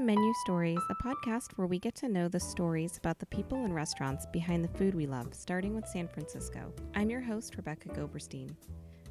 Menu Stories, a podcast where we get to know the stories about the people and restaurants behind the food we love, starting with San Francisco. I'm your host, Rebecca Goberstein.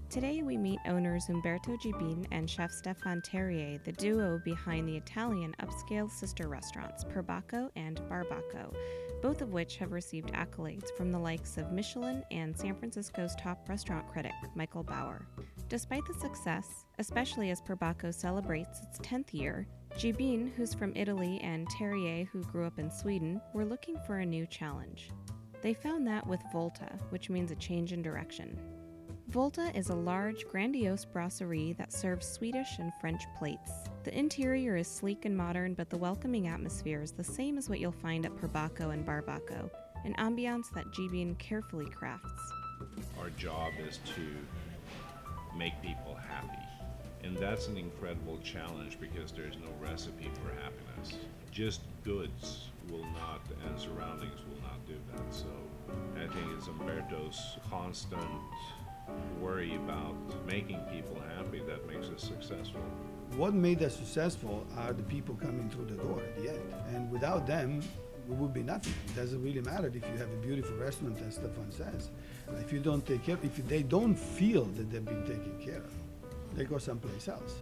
Today we meet owners Umberto Gibin and chef Stefan Terje, the duo behind the Italian upscale sister restaurants Perbacco and Barbacco, both of which have received accolades from the likes of Michelin and San Francisco's top restaurant critic, Michael Bauer. Despite the success, especially as Perbacco celebrates its 10th year, Gibin, who's from Italy, and Terje, who grew up in Sweden, were looking for a new challenge. They found that with Volta, which means a change in direction. Volta is a large, grandiose brasserie that serves Swedish and French plates. The interior is sleek and modern, but the welcoming atmosphere is the same as what you'll find at Perbacco and Barbacco, an ambiance that Gibin carefully crafts. Our job is to make people happy. And that's an incredible challenge because there's no recipe for happiness. Just goods will not, and surroundings will not do that. So I think it's Umberto's constant worry about making people happy that makes us successful. What made us successful are the people coming through the door at the end. And without them, we would be nothing. It doesn't really matter if you have a beautiful restaurant, as Stefan says. If you don't take care, if they don't feel that they've been taken care of, they go someplace else.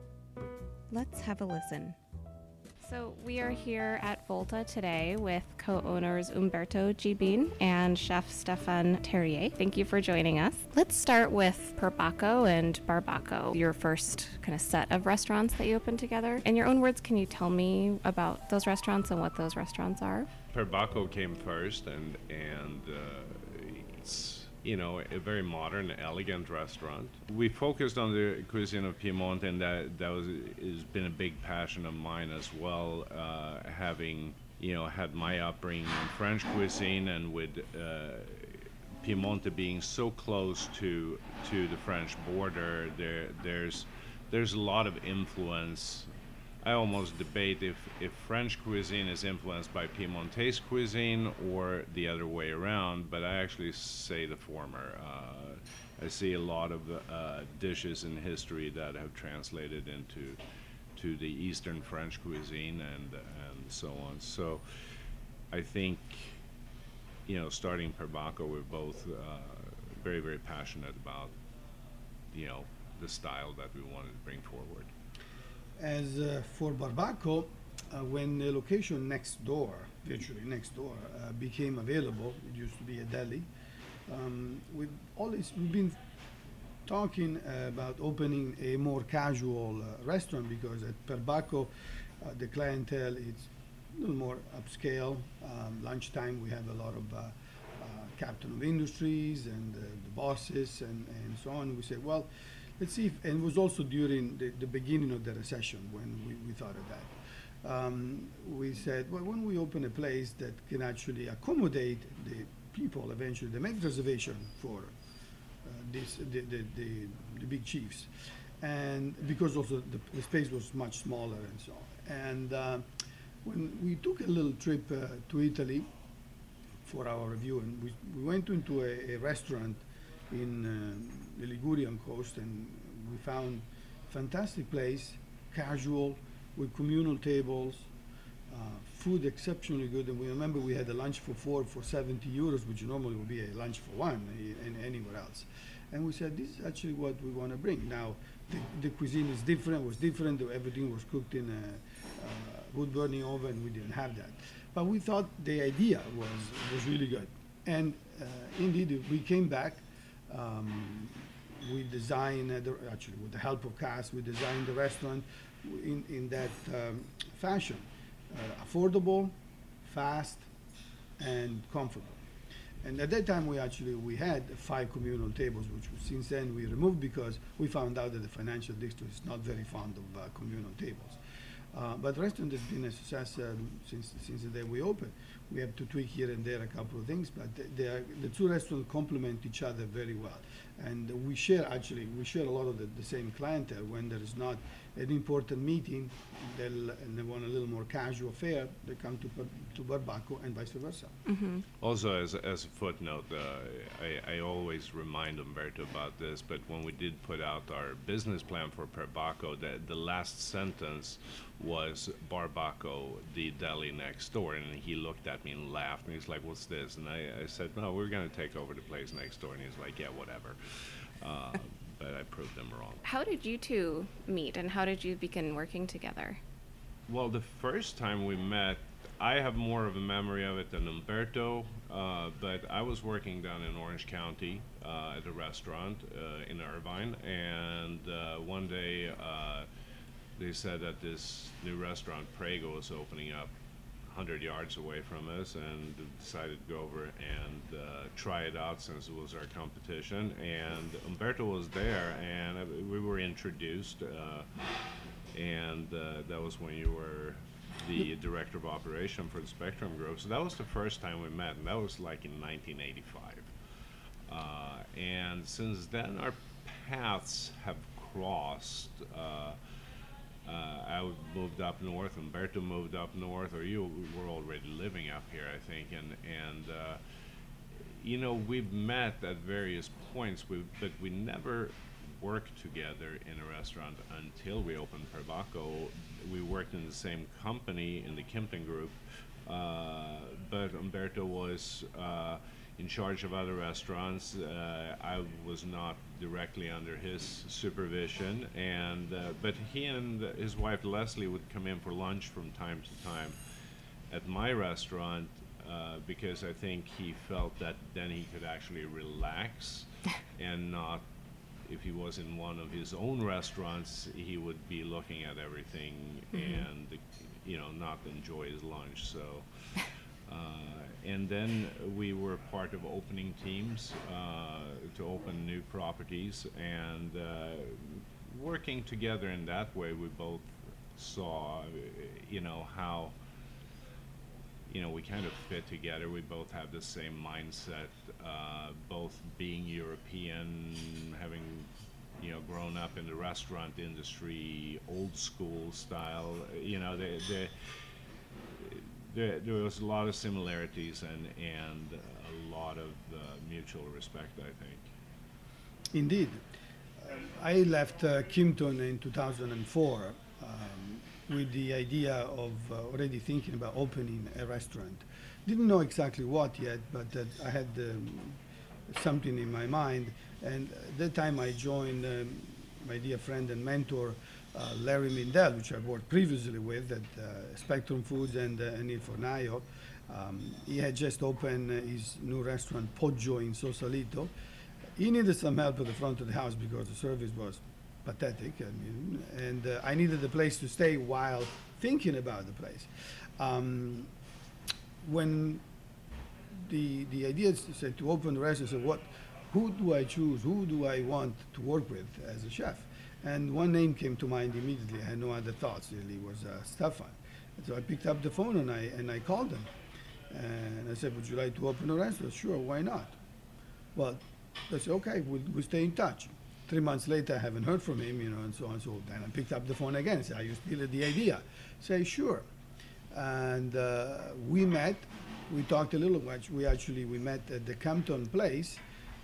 Let's have a listen. So, we are here at Volta today with co owners Umberto Gibin and chef Stefan Terje. Thank you for joining us. Let's start with Perbacco and Barbacco, your first kind of set of restaurants that you opened together. In your own words, can you tell me about those restaurants and what those restaurants are? Perbacco came first, and, and uh, it's you know, a very modern, elegant restaurant. We focused on the cuisine of Piedmont, and that that was has been a big passion of mine as well. Uh, having you know had my upbringing in French cuisine, and with uh, Piemonte being so close to to the French border, there there's there's a lot of influence I almost debate if, if French cuisine is influenced by Piemontese cuisine or the other way around, but I actually say the former. Uh, I see a lot of uh, dishes in history that have translated into to the Eastern French cuisine and and so on. So I think you know, starting Perbacco, we're both uh, very very passionate about you know the style that we wanted to bring forward. As uh, for Barbacco, uh, when the location next door, virtually next door, uh, became available, it used to be a deli. Um, we've always we've been talking about opening a more casual uh, restaurant because at Barbacco, uh, the clientele is a little more upscale. Um, lunchtime, we have a lot of uh, captain of industries and the bosses and, and so on. We say, well, let's see if, and it was also during the, the beginning of the recession when we, we thought of that. Um, we said, well, when we open a place that can actually accommodate the people eventually, they make reservation for uh, this, the, the, the, the, big chiefs. And because also the, the, space was much smaller and so on. And uh, when we took a little trip uh, to Italy for our review, and we, we went into a, a restaurant in uh, the Ligurian coast, and we found fantastic place, casual, with communal tables, uh, food exceptionally good. And we remember we had a lunch for four for 70 euros, which normally would be a lunch for one in, anywhere else. And we said, this is actually what we want to bring. Now, the, the, cuisine is different, was different. Everything was cooked in a, uh, wood burning oven. We didn't have that. But we thought the idea was, was really good. And uh, indeed, we came back um, we designed, uh, the, actually with the help of CAS, we designed the restaurant in, in that um, fashion. Uh, affordable, fast, and comfortable. And at that time, we actually we had five communal tables, which since then we removed because we found out that the financial district is not very fond of uh, communal tables. Uh, but restaurant has been a success um, since since the day we opened. We have to tweak here and there a couple of things, but th- they are, the two restaurants complement each other very well. And we share, actually, we share a lot of the, the same clientele. When there is not an important meeting, they'll, and they want a little more casual fare, they come to, Bar- to Barbacco and vice versa. Mm-hmm. Also, as, as a footnote, uh, I, I always remind Umberto about this, but when we did put out our business plan for Barbacco, the, the last sentence was Barbacco, the deli next door. And he looked at me and laughed, and he's like, What's this? And I, I said, No, we're going to take over the place next door. And he's like, Yeah, whatever. Uh, but I proved them wrong. How did you two meet and how did you begin working together? Well, the first time we met, I have more of a memory of it than Umberto, uh, but I was working down in Orange County uh, at a restaurant uh, in Irvine, and uh, one day uh, they said that this new restaurant, Prego, was opening up 100 yards away from us, and decided to go over and uh, try it out since it was our competition. And Umberto was there, and uh, we were introduced. Uh, and uh, that was when you were the director of operation for the Spectrum Group. So that was the first time we met, and that was like in 1985. Uh, and since then, our paths have crossed. Uh, I moved up north, Umberto moved up north, or you were already living up here, I think, and and uh, you know we've met at various points, but we never worked together in a restaurant until we opened Perbacco. We worked in the same company in the Kimpton Group, uh, but Umberto was uh, in charge of other restaurants. Uh, I was not directly under his supervision, and uh, but he and his wife Leslie would come in for lunch from time to time at my restaurant uh, because I think he felt that then he could actually relax and not if he was in one of his own restaurants, he would be looking at everything and, you know, not enjoy his lunch. So, and then we were part of opening teams uh, to open new properties and uh, working together in that way. We both saw, uh, you know, how you know, we kind of fit together. We both have the same mindset, uh, both being European, having, you know, grown up in the restaurant industry, old school style. You know, the, the, there, there was a lot of similarities and, and a lot of uh, mutual respect, I think. Indeed. I left uh, Kimpton in 2004 um, with the idea of uh, already thinking about opening a restaurant. Didn't know exactly what yet, but uh, I had um, something in my mind. And at that time, I joined um, my dear friend and mentor, Larry Mindel, which I worked previously with at uh, Spectrum Foods and, uh, and Il Um, he had just opened uh, his new restaurant, Poggio, in Sausalito. He needed some help at the front of the house because the service was pathetic. I mean, and uh, I needed a place to stay while thinking about the place. Um, when the the idea is said to open the restaurant, I said, what, who do I choose? Who do I want to work with as a chef? And one name came to mind immediately. I had no other thoughts. Really, was uh, Stefan. And so I picked up the phone and I and I called him, and I said, "Would you like to open a restaurant?" Sure, why not? Well, they said, "Okay, we'll, we'll stay in touch." Three months later, I haven't heard from him, you know, and so on. So then I picked up the phone again. I said, "Are you still at the idea?" Say, "Sure." And uh, we met. We talked a little much. We actually we met at the Campton Place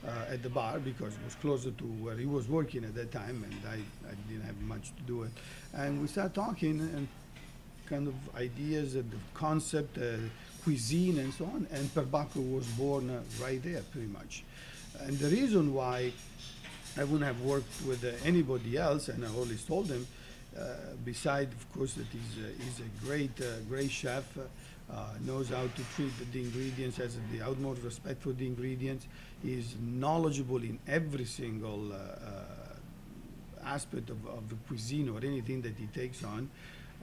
uh, at the bar because it was closer to where he was working at that time, and I, I didn't have much to do it. And we started talking and kind of ideas and the concept, uh, cuisine, and so on. And Perbacco was born uh, right there, pretty much. And the reason why I wouldn't have worked with uh, anybody else, and I always told them, uh, beside, of course, that he's, he's a great, uh, great chef, uh, knows how to treat the ingredients, has the utmost respect for the ingredients, is knowledgeable in every single uh, uh, aspect of, of the cuisine or anything that he takes on.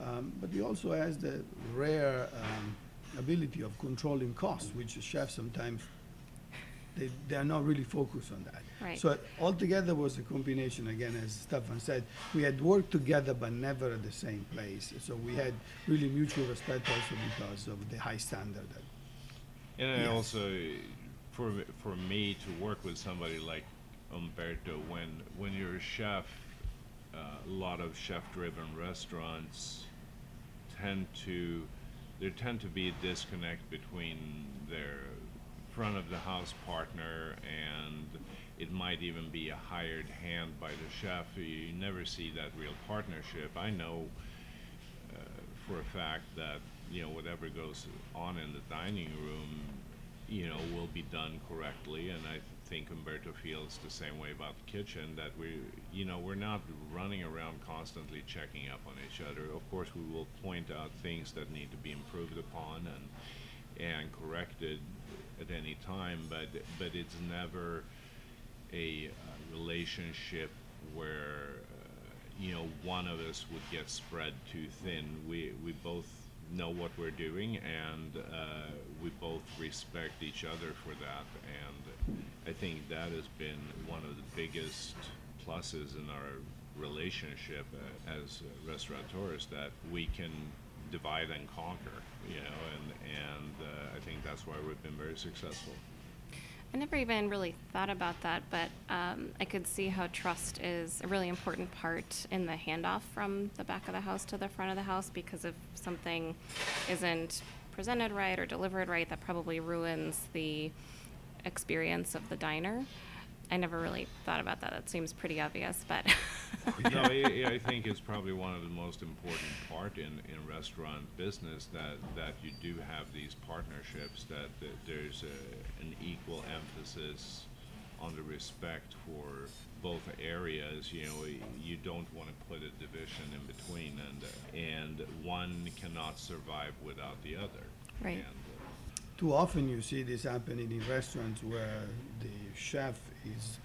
Um, but he also has the rare um, ability of controlling costs, which chefs sometimes they, they are not really focused on that. Right. So altogether was a combination, again, as Stefan said, we had worked together but never at the same place. So we had really mutual respect also because of the high standard that And I Yes. also, for for me to work with somebody like Umberto, when when you're a chef, uh, a lot of chef-driven restaurants tend to there tend to be a disconnect between their front of the house partner and it might even be a hired hand by the chef. You never see that real partnership. I know uh, for a fact that you know whatever goes on in the dining room, you know, will be done correctly, and I think Umberto feels the same way about the kitchen. That we, you know, we're not running around constantly checking up on each other. Of course, we will point out things that need to be improved upon and and corrected at any time, but but it's never a uh, relationship where uh, you know one of us would get spread too thin. We we both know what we're doing, and uh, we both respect each other for that. And I think that has been one of the biggest pluses in our relationship uh, as restaurateurs that we can divide and conquer. You know, and and uh, I think that's why we've been very successful. I never even really thought about that, but um, I could see how trust is a really important part in the handoff from the back of the house to the front of the house because if something isn't presented right or delivered right, that probably ruins the experience of the diner. I never really thought about that. That seems pretty obvious, but. no, I, I think it's probably one of the most important part in, in restaurant business that, that you do have these partnerships, that, that there's a, an equal emphasis on the respect for both areas. You know, you don't want to put a division in between, and and one cannot survive without the other. Right. And, uh, Too often you see this happening in restaurants where the chef is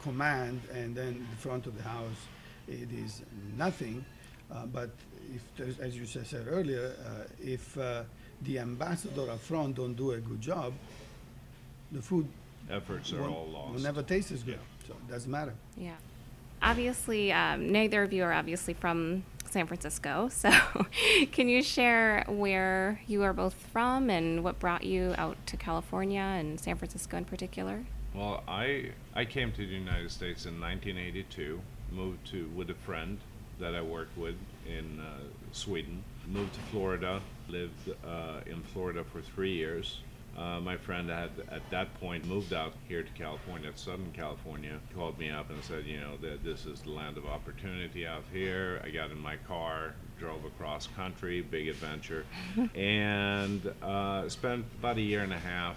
command and then the front of the house it is nothing. Uh, but if there's, as you said earlier, uh, if uh, the ambassador up front don't do a good job, the food efforts are all lost. will never taste as good. So it doesn't matter. Yeah. Obviously, um, neither of you are obviously from San Francisco. So, can you share where you are both from and what brought you out to California and San Francisco in particular? Well, I I came to the United States in 1982. Moved to with a friend that I worked with in uh, Sweden. Moved to Florida. Lived uh, in Florida for three years. Uh, my friend had at that point moved out here to California, Southern California. Called me up and said, you know, that this is the land of opportunity out here. I got in my car, drove across country, big adventure, and uh, spent about a year and a half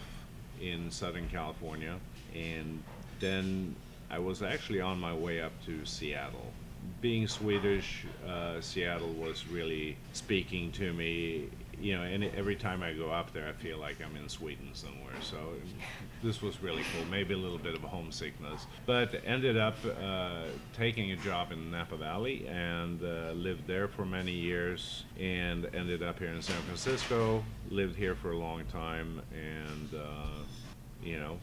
in Southern California, and then I was actually on my way up to Seattle. Being Swedish, uh, Seattle was really speaking to me. You know, and every time I go up there, I feel like I'm in Sweden somewhere. So this was really cool. Maybe a little bit of homesickness, but ended up uh, taking a job in Napa Valley and uh, lived there for many years. And ended up here in San Francisco. Lived here for a long time, and uh, you know,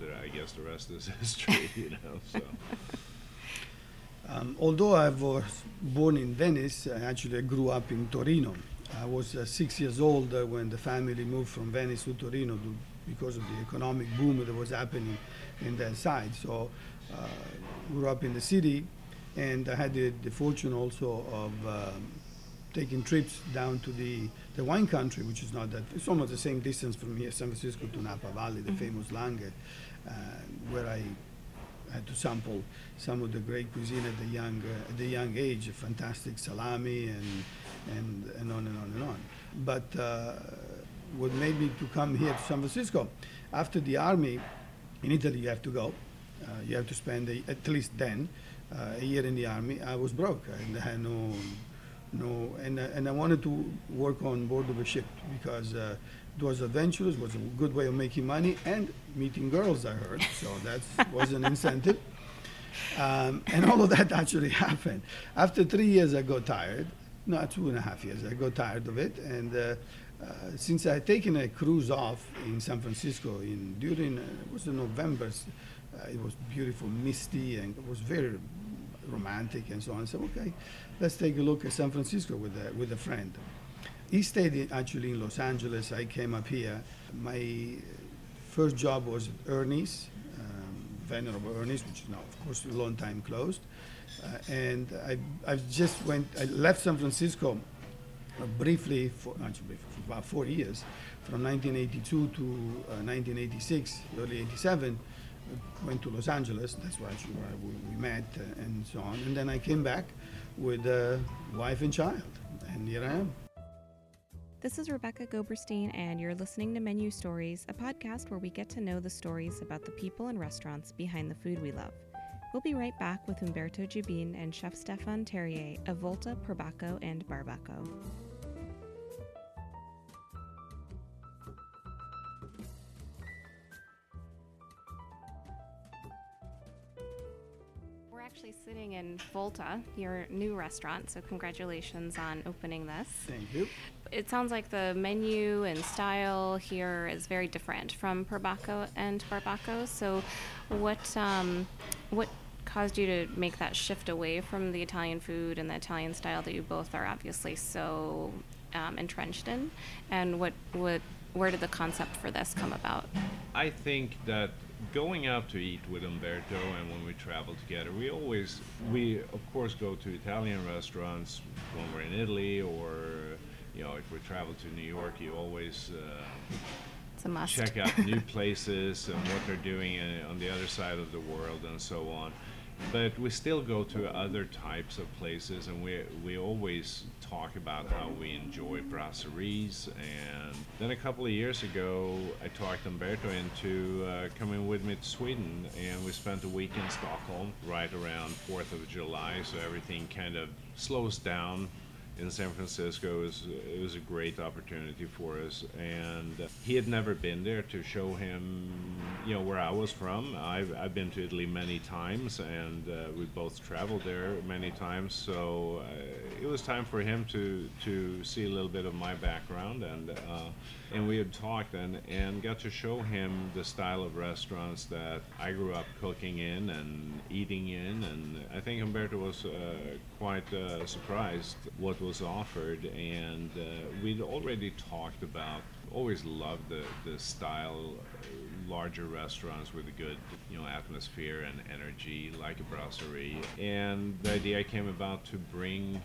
the, I guess the rest is history. You know, so. Um, although I was born in Venice, I actually I grew up in Torino. I was uh, six years old uh, when the family moved from Venice to Torino to, because of the economic boom that was happening in that side. So, uh, grew up in the city, and I had the, the fortune also of um, taking trips down to the, the wine country, which is not that it's almost the same distance from here, San Francisco to Napa Valley, the famous Langhe, where I had to sample some of the great cuisine at the young uh, at the young age, fantastic salami and and and on and on and on. But uh, what made me to come here to San Francisco, after the army, in Italy you have to go, uh, you have to spend a, at least then uh, a year in the army. I was broke and I had no no and uh, and I wanted to work on board of a ship because. It was adventurous, was a good way of making money and meeting girls. I heard, so that was an incentive. Um, and all of that actually happened. After three years, I got tired. No, two and a half years. I got tired of it, and uh, uh, since I had taken a cruise off in San Francisco in during uh, it was in November, uh, it was beautiful, misty, and it was very romantic and so on. I said, okay, let's take a look at San Francisco with a, with a friend. He stayed in, actually in Los Angeles. I came up here. My first job was at Ernie's, um, Venerable Ernie's, which is now, of course, a long time closed. Uh, and I, I just went, I left San Francisco briefly, for, actually briefly, for about four years, from 1982 to uh, 1986, early 87. uh, Went to Los Angeles. That's where we, we met uh, and so on. And then I came back with a wife and child, and here I am. This is Rebecca Goberstein, and you're listening to Menu Stories, a podcast where we get to know the stories about the people and restaurants behind the food we love. We'll be right back with Umberto Gibin and Chef Stefan Terje of Volta, Perbacco, and Barbacco. We're actually sitting in Volta, your new restaurant, so congratulations on opening this. Thank you. It sounds like the menu and style here is very different from Perbacco and Barbacco. So, what um, what caused you to make that shift away from the Italian food and the Italian style that you both are obviously so um, entrenched in? And what what where did the concept for this come about? I think that going out to eat with Umberto and when we travel together, we always, we of course go to Italian restaurants when we're in Italy or, if we travel to New York, you always uh, It's a must. check out new places and what they're doing uh, on the other side of the world and so on. But we still go to other types of places, and we we always talk about how we enjoy brasseries. And then a couple of years ago, I talked Umberto into uh, coming with me to Sweden, and we spent a week in Stockholm right around Fourth of July, so everything kind of slows down in San Francisco. It was, it was a great opportunity for us, and he had never been there to show him, you know, where I was from. I've, I've been to Italy many times, and uh, we both traveled there many times. So uh, it was time for him to to see a little bit of my background, and uh, and we had talked and and got to show him the style of restaurants that I grew up cooking in and eating in, and I think Umberto was uh, quite uh, surprised what was offered, and uh, we'd already talked about. Always loved the the style, larger restaurants with a good you know atmosphere and energy, like a brasserie, and the idea came about to bring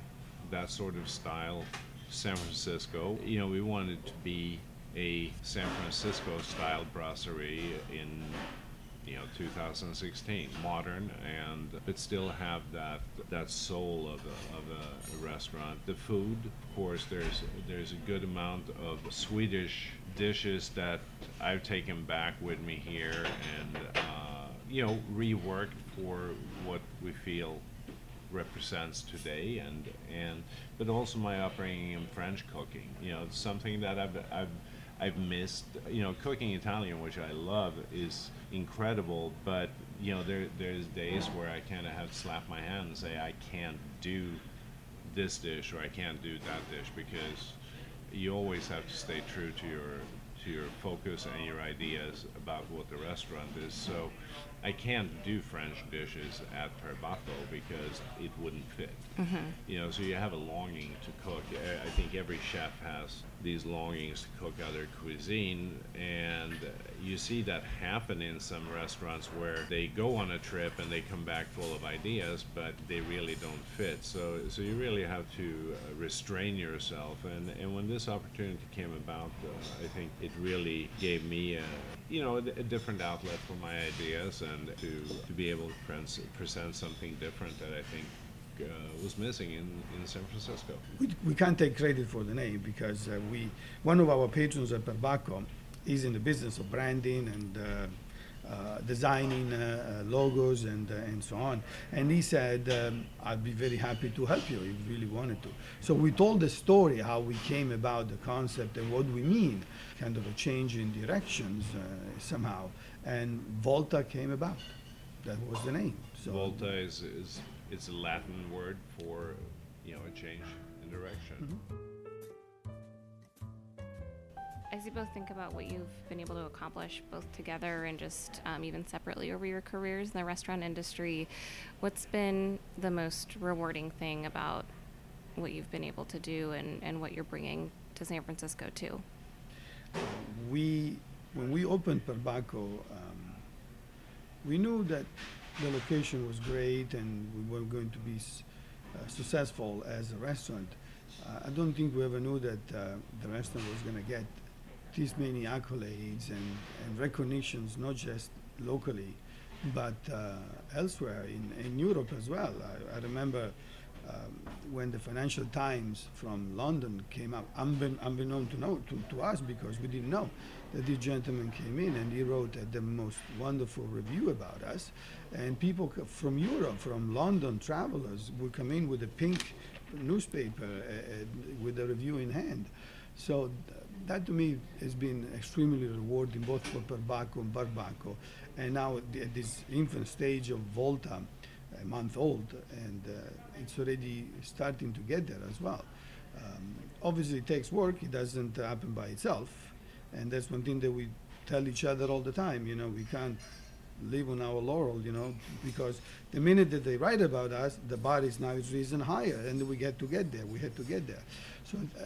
that sort of style San Francisco. You know, we wanted to be a San Francisco style brasserie in you know 2016 modern and but still have that that soul of a, of a, restaurant. The food of course there's there's a good amount of swedish dishes that i've taken back with me here and uh, you know reworked for what we feel represents today and and but also my upbringing in French cooking. You know something that I've I've I've missed you know cooking Italian which I love is incredible but you know there there's days where I kind of have to slap my hand and say I can't do this dish or I can't do that dish because you always have to stay true to your to your focus and your ideas about what the restaurant is so I can't do French dishes at Perbacco because it wouldn't fit. Mm-hmm. You know, so you have a longing to cook. I I think every chef has these longings to cook other cuisine, and you see that happen in some restaurants where they go on a trip and they come back full of ideas, but they really don't fit. So, so you really have to uh, restrain yourself. And, and when this opportunity came about, uh, I think it really gave me a, you know, a, a different outlet for my ideas and to, to be able to pres- present something different that I think uh, was missing in, in San Francisco. We, we can't take credit for the name because uh, we one of our patrons at Perbacco is in the business of branding and uh, uh, designing uh, uh, logos and uh, and so on. And he said, um, "I'd be very happy to help you if you really wanted to." So we told the story how we came about the concept and what we mean, kind of a change in directions uh, somehow. And Volta came about. That was the name. So Volta is, is it's a Latin word for you know a change in direction. As you both think about what you've been able to accomplish both together and just um, even separately over your careers in the restaurant industry, what's been the most rewarding thing about what you've been able to do and, and what you're bringing to San Francisco too? we when we opened Perbacco, um, we knew that the location was great and we were going to be s- uh, successful as a restaurant. Uh, I don't think we ever knew that uh, the restaurant was going to get this many accolades and, and recognitions, not just locally, but uh, elsewhere in, in Europe as well. I, I remember um, when the Financial Times from London came out, unbeknown, unbeknown to, know, to, to us because we didn't know this gentleman came in and he wrote the most wonderful review about us. And people from Europe, from London, travelers would come in with a pink newspaper uh, uh, with a review in hand. So th- that to me has been extremely rewarding both for Perbacco and Barbacco. And now at, the, at this infant stage of Volta, a month old, and uh, it's already starting to get there as well. Um, obviously, it takes work. It doesn't happen by itself, and that's one thing that we tell each other all the time. You know, we can't live on our laurel. You know, because the minute that they write about us, the bar is now is risen higher, and we get to get there. We had to get there. So uh,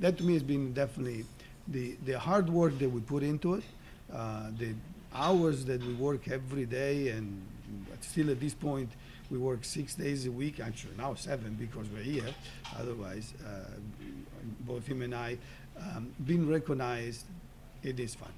that to me has been definitely the the hard work that we put into it, uh, the hours that we work every day, and still at this point we work six days a week. Actually now seven because we're here. Otherwise, uh, both him and I, um, being recognized, it is fun.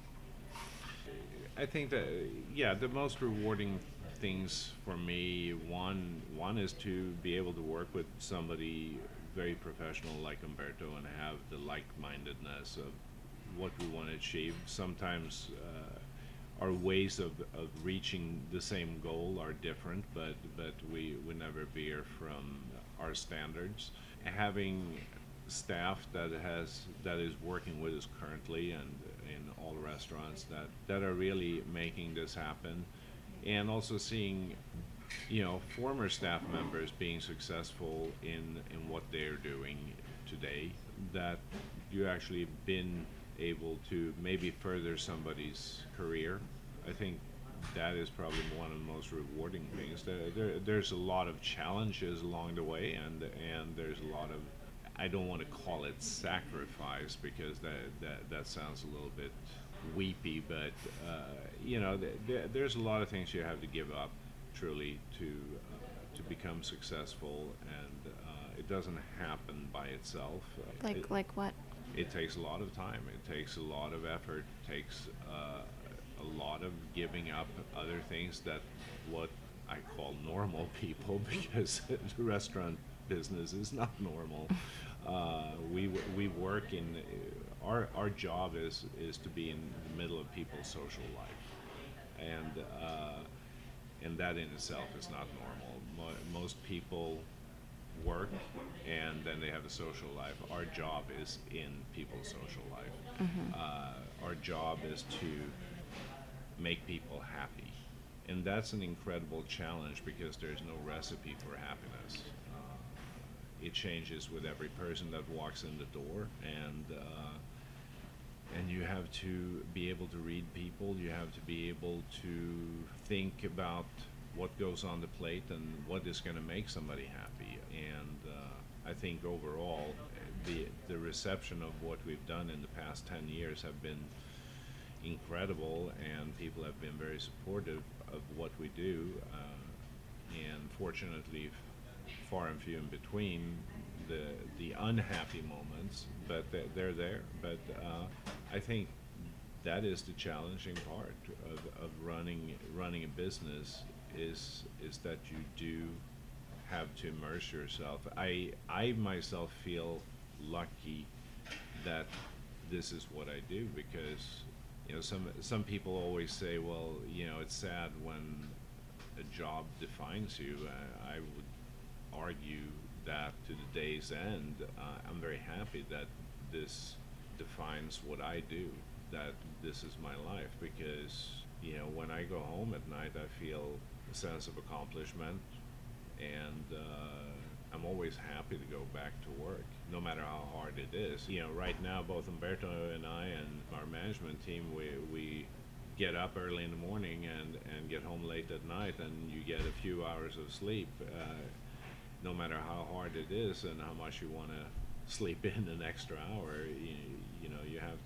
I think that yeah, the most rewarding things for me one one is to be able to work with somebody very professional like Umberto and have the like-mindedness of what we want to achieve. Sometimes uh, our ways of, of reaching the same goal are different, but but we we never veer from our standards. Having staff that has that is working with us currently and in all the restaurants that that are really making this happen. And also seeing you know former staff members being successful in in what they're doing today that you actually been able to maybe further somebody's career. I think that is probably one of the most rewarding things. There, there there's a lot of challenges along the way and and there's a lot of I don't want to call it sacrifice because that that, that sounds a little bit weepy, but uh, you know, th- th- there's a lot of things you have to give up truly to uh, to become successful, and uh, it doesn't happen by itself. Like it, like what? it takes a lot of time. It takes a lot of effort. It Takes uh, a lot of giving up other things that what I call normal people because the restaurant business is not normal. Uh, we we work in uh, our our job is is to be in the middle of people's social life, and uh, and that in itself is not normal. Mo- most people work and then they have a social life. Our job is in people's social life. Uh, our job is to make people happy. And that's an incredible challenge because there's no recipe for happiness. It changes with every person that walks in the door and uh, and you have to be able to read people you have to be able to think about what goes on the plate and what is going to make somebody happy. And uh, i think overall the the reception of what we've done in the past 10 years have been incredible and people have been very supportive of what we do uh, and fortunately far and few in between the the unhappy moments, but they're, they're there. But uh, I think that is the challenging part of, of running running a business is is that you do have to immerse yourself. I I myself feel lucky that this is what I do because you know some some people always say, well, you know, it's sad when a job defines you. I, I would argue that to the day's end, uh, I'm very happy that this defines what I do, that this is my life, because, you know, when I go home at night, I feel a sense of accomplishment, and uh, I'm always happy to go back to work, no matter how hard it is. You know, right now, both Umberto and I and our management team, we, we get up early in the morning and, and get home late at night, and you get a few hours of sleep. Uh, no matter how hard it is and how much you want to sleep in an extra hour, you, you know, you have